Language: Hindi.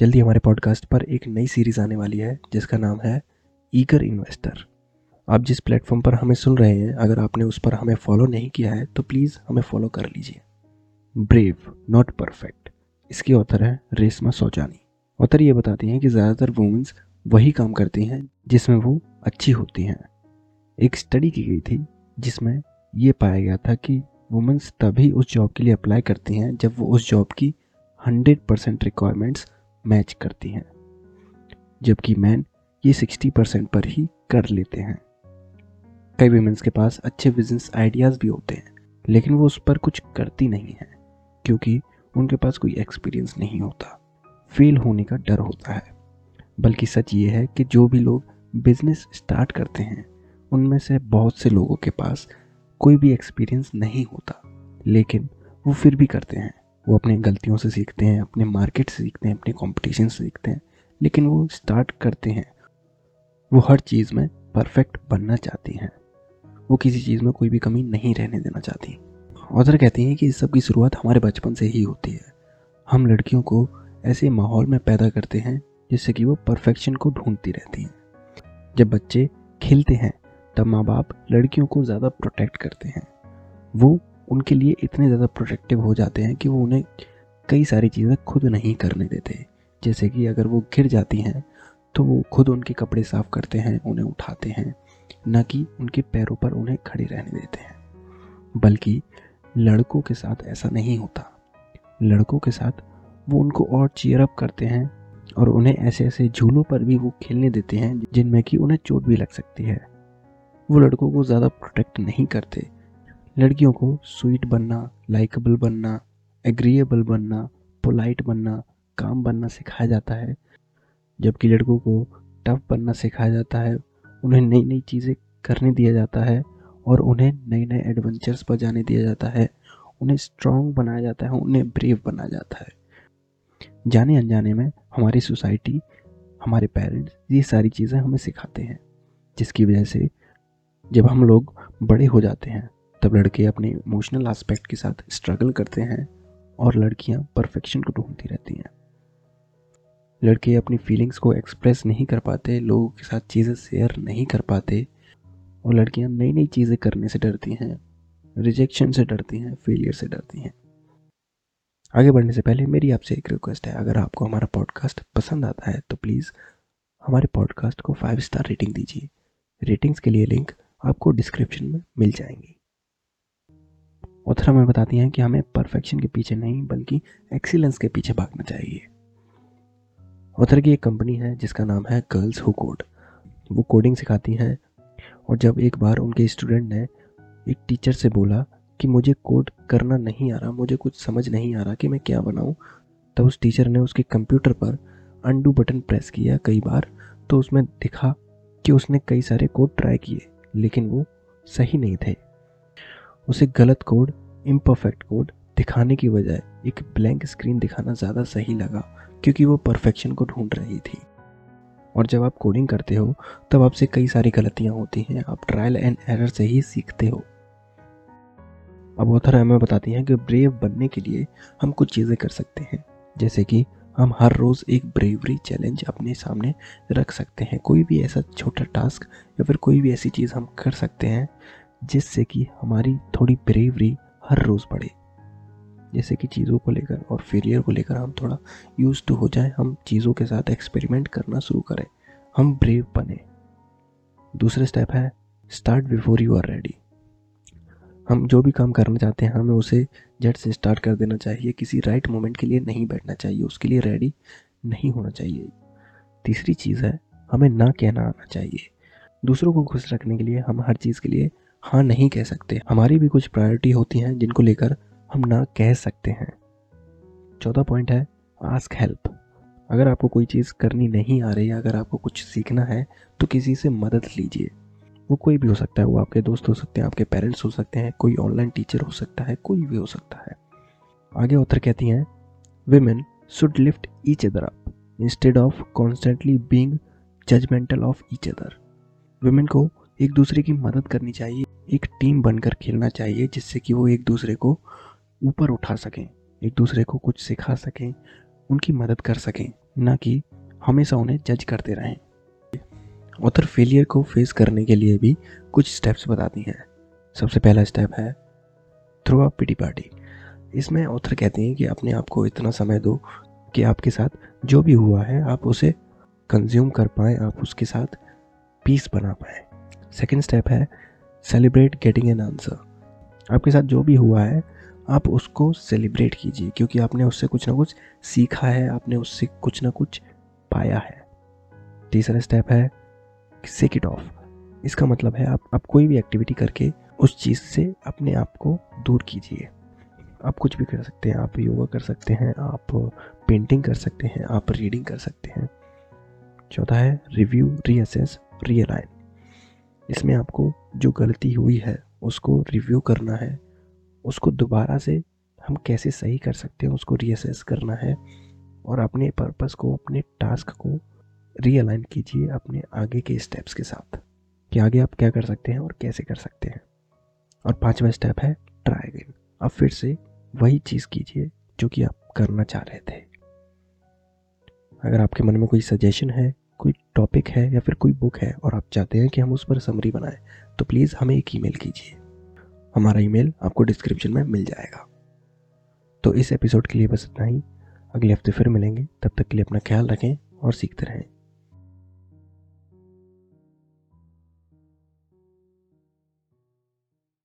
जल्दी हमारे पॉडकास्ट पर एक नई सीरीज़ आने वाली है, जिसका नाम है ईगर इन्वेस्टर आप जिस प्लेटफॉर्म पर हमें सुन रहे हैं, अगर आपने उस पर हमें फॉलो नहीं किया है तो प्लीज़ हमें फॉलो कर लीजिए। ब्रेव नॉट परफेक्ट इसकी ऑथर है रेशमा सोचानी ऑथर ये बताती हैं कि ज़्यादातर वुमेंस वही काम करती हैं, जिसमें वो अच्छी होती हैं। एक स्टडी की गई थी, जिसमें ये पाया गया था कि वुमेंस तभी उस जॉब के लिए अप्लाई करती हैं, जब वो उस जॉब की हंड्रेड परसेंट रिक्वायरमेंट्स मैच करती हैं, जबकि मैन ये सिक्सटी परसेंट पर ही कर लेते हैं। कई वीमेंस के पास अच्छे बिज़नेस आइडियाज़ भी होते हैं, लेकिन वो उस पर कुछ करती नहीं है, क्योंकि उनके पास कोई एक्सपीरियंस नहीं होता। फेल होने का डर होता है, बल्कि सच ये है कि जो भी लोग बिज़नेस स्टार्ट करते हैं, उनमें से बहुत से लोगों के पास कोई भी एक्सपीरियंस नहीं होता, लेकिन वो फिर भी करते हैं। वो अपनी गलतियों से सीखते हैं, अपने मार्केट से सीखते हैं, अपने कंपटीशन से सीखते हैं, लेकिन वो स्टार्ट करते हैं। वो हर चीज़ में परफेक्ट बनना चाहती हैं। वो किसी चीज़ में कोई भी कमी नहीं रहने देना चाहती। ऑथर कहती हैं कि इस सब की शुरुआत हमारे बचपन से ही होती है। हम लड़कियों को ऐसे माहौल में पैदा करते हैं, जिससे कि वो परफेक्शन को ढूंढती रहती हैं। जब बच्चे खेलते हैं, तब माँ बाप लड़कियों को ज़्यादा प्रोटेक्ट करते हैं। वो उनके लिए इतने ज़्यादा प्रोटेक्टिव हो जाते हैं कि वो उन्हें कई सारी चीज़ें खुद नहीं करने देते। जैसे कि अगर वो गिर जाती हैं तो वो खुद उनके कपड़े साफ़ करते हैं, उन्हें उठाते हैं, न कि उनके पैरों पर उन्हें खड़े रहने देते हैं। बल्कि लड़कों के साथ ऐसा नहीं होता। लड़कों के साथ वो उनको और चीयर अप करते हैं और उन्हें ऐसे ऐसे झूलों पर भी वो खेलने देते हैं जिनमें कि उन्हें चोट भी लग सकती है। वो लड़कों को ज़्यादा प्रोटेक्ट नहीं करते। लड़कियों को स्वीट बनना लाइकेबल बनना एग्रीएबल बनना पोलाइट बनना, काम बनना सिखाया जाता है। जबकि लड़कों को टफ बनना सिखाया जाता है, उन्हें नई नई चीज़ें करने दिया जाता है और उन्हें नए नए एडवेंचर्स पर जाने दिया जाता है। उन्हें स्ट्रॉन्ग बनाया जाता है, उन्हें ब्रेव बनाया जाता है। जाने अनजाने में हमारी सोसाइटी हमारे पेरेंट्स ये सारी चीज़ें हमें सिखाते हैं, जिसकी वजह से जब हम लोग बड़े हो जाते हैं तब लड़के अपने इमोशनल एस्पेक्ट के साथ स्ट्रगल करते हैं और लड़कियाँ परफेक्शन को ढूंढती रहती हैं। लड़के अपनी फीलिंग्स को एक्सप्रेस नहीं कर पाते, लोगों के साथ चीज़ें शेयर नहीं कर पाते और लड़कियाँ नई नई चीज़ें करने से डरती हैं रिजेक्शन से डरती हैं फेलियर से डरती हैं। आगे बढ़ने से पहले मेरी आपसे एक रिक्वेस्ट है, अगर आपको हमारा पॉडकास्ट पसंद आता है तो प्लीज़ हमारे पॉडकास्ट को फाइव स्टार रेटिंग दीजिए। रेटिंग्स के लिए लिंक आपको डिस्क्रिप्शन में मिल जाएँगी। ऑथर हमें बताती हैं कि हमें परफेक्शन के पीछे नहीं, बल्कि एक्सीलेंस के पीछे भागना चाहिए। ऑथर की एक कंपनी है, जिसका नाम है गर्ल्स हु कोड वो कोडिंग सिखाती हैं, और जब एक बार उनके स्टूडेंट ने एक टीचर से बोला कि मुझे कोड करना नहीं आ रहा, मुझे कुछ समझ नहीं आ रहा कि मैं क्या बनाऊँ, तब उस टीचर ने उसके कंप्यूटर पर अनडू बटन प्रेस किया कई बार तो उसमें दिखा कि उसने कई सारे कोड ट्राई किए, लेकिन वो सही नहीं थे। उसे गलत कोड इम्परफेक्ट कोड दिखाने की बजाय एक ब्लैंक स्क्रीन दिखाना ज़्यादा सही लगा, क्योंकि वो परफेक्शन को ढूंढ रही थी। और जब आप कोडिंग करते हो, तब आपसे कई सारी गलतियाँ होती हैं। आप ट्रायल एंड एरर से ही सीखते हो। अब ऑथर हमें बताती हैं कि ब्रेव बनने के लिए हम कुछ चीज़ें कर सकते हैं। जैसे कि हम हर रोज़ एक ब्रेवरी चैलेंज अपने सामने रख सकते हैं। कोई भी ऐसा छोटा टास्क या फिर कोई भी ऐसी चीज़ हम कर सकते हैं जिससे कि हमारी थोड़ी ब्रेवरी हर रोज़ बढ़े। जैसे कि चीज़ों को लेकर और फेलियर को लेकर हम थोड़ा यूज़ टू हो जाए, हम चीज़ों के साथ एक्सपेरिमेंट करना शुरू करें। हम ब्रेव बने। दूसरा स्टेप है start before you are ready हम जो भी काम करना चाहते हैं, हमें उसे झट से स्टार्ट कर देना चाहिए। किसी राइट right मोमेंट के लिए नहीं बैठना चाहिए। उसके लिए रेडी नहीं होना चाहिए। तीसरी चीज़ है, हमें ना कहना आना चाहिए। दूसरों को खुश रखने के लिए, हम हर चीज़ के लिए हाँ नहीं कह सकते। हमारी भी कुछ प्रायोरिटी होती हैं जिनको लेकर हम ना कह सकते हैं। चौथा पॉइंट है आस्क हेल्प अगर आपको कोई चीज़ करनी नहीं आ रही अगर आपको कुछ सीखना है तो किसी से मदद लीजिए। वो कोई भी हो सकता है, वो आपके दोस्त हो सकते हैं, आपके पेरेंट्स हो सकते हैं, कोई ऑनलाइन टीचर हो सकता है, कोई भी हो सकता है। आगे ऑथर कहती हैं women should lift each other up instead of constantly being judgmental of each other women को एक दूसरे की मदद करनी चाहिए। एक टीम बनकर खेलना चाहिए जिससे कि वो एक दूसरे को ऊपर उठा सकें, एक दूसरे को कुछ सिखा सकें, उनकी मदद कर सकें, ना कि हमेशा उन्हें जज करते रहें। ऑथर फेलियर को फेस करने के लिए भी कुछ स्टेप्स बताती हैं। सबसे पहला स्टेप है थ्रो अ पिटी पार्टी इसमें ऑथर कहते हैं कि अपने आप को इतना समय दो कि आपके साथ जो भी हुआ है, आप उसे कंज्यूम कर पाएँ, आप उसके साथ पीस बना पाएँ। सेकेंड स्टेप है सेलिब्रेट गेटिंग एन आंसर आपके साथ जो भी हुआ है, आप उसको सेलिब्रेट कीजिए, क्योंकि आपने उससे कुछ ना कुछ सीखा है, आपने उससे कुछ ना कुछ पाया है। तीसरा स्टेप है सेक इट ऑफ़ इसका मतलब है, आप आप कोई भी एक्टिविटी करके उस चीज़ से अपने आप को दूर कीजिए। आप कुछ भी कर सकते हैं, आप योगा कर सकते हैं, आप पेंटिंग कर सकते हैं, आप रीडिंग कर सकते हैं। चौथा है रिव्यू रीअसेस रीअलाइन इसमें आपको जो गलती हुई है, उसको रिव्यू करना है। उसको दोबारा से हम कैसे सही कर सकते हैं, उसको रीअसेस करना है और अपने पर्पस को, अपने टास्क को रीअलाइन कीजिए अपने आगे के स्टेप्स के साथ कि आगे आप क्या कर सकते हैं और कैसे कर सकते हैं। और पांचवा स्टेप है ट्राई अगेन अब फिर से वही चीज़ कीजिए जो कि आप करना चाह रहे थे। अगर आपके मन में कोई सजेशन है टॉपिक है या फिर कोई बुक है और आप चाहते हैं कि हम उस पर समरी बनाएँ तो प्लीज़ हमें एक ईमेल कीजिए। हमारा ईमेल आपको डिस्क्रिप्शन में मिल जाएगा। तो इस एपिसोड के लिए बस इतना ही। अगले हफ़्ते फिर मिलेंगे। तब तक के लिए अपना ख्याल रखें और सीखते रहें।